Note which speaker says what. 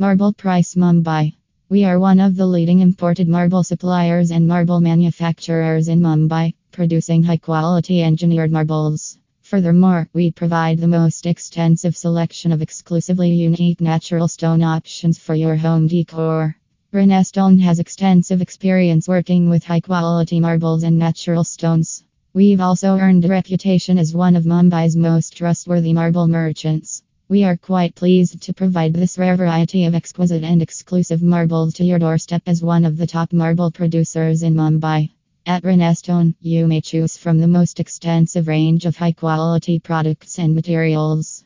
Speaker 1: Marble Price Mumbai. We are one of the leading imported marble suppliers and marble manufacturers in Mumbai, producing high quality engineered marbles. Furthermore, we provide the most extensive selection of exclusively unique natural stone options for your home decor. Rynestone has extensive experience working with high quality marbles and natural stones. We've also earned a reputation as one of Mumbai's most trustworthy marble merchants. We are quite pleased to provide this rare variety of exquisite and exclusive marbles to your doorstep as one of the top marble producers in Mumbai. At Rynestone, you may choose from the most extensive range of high quality products and materials.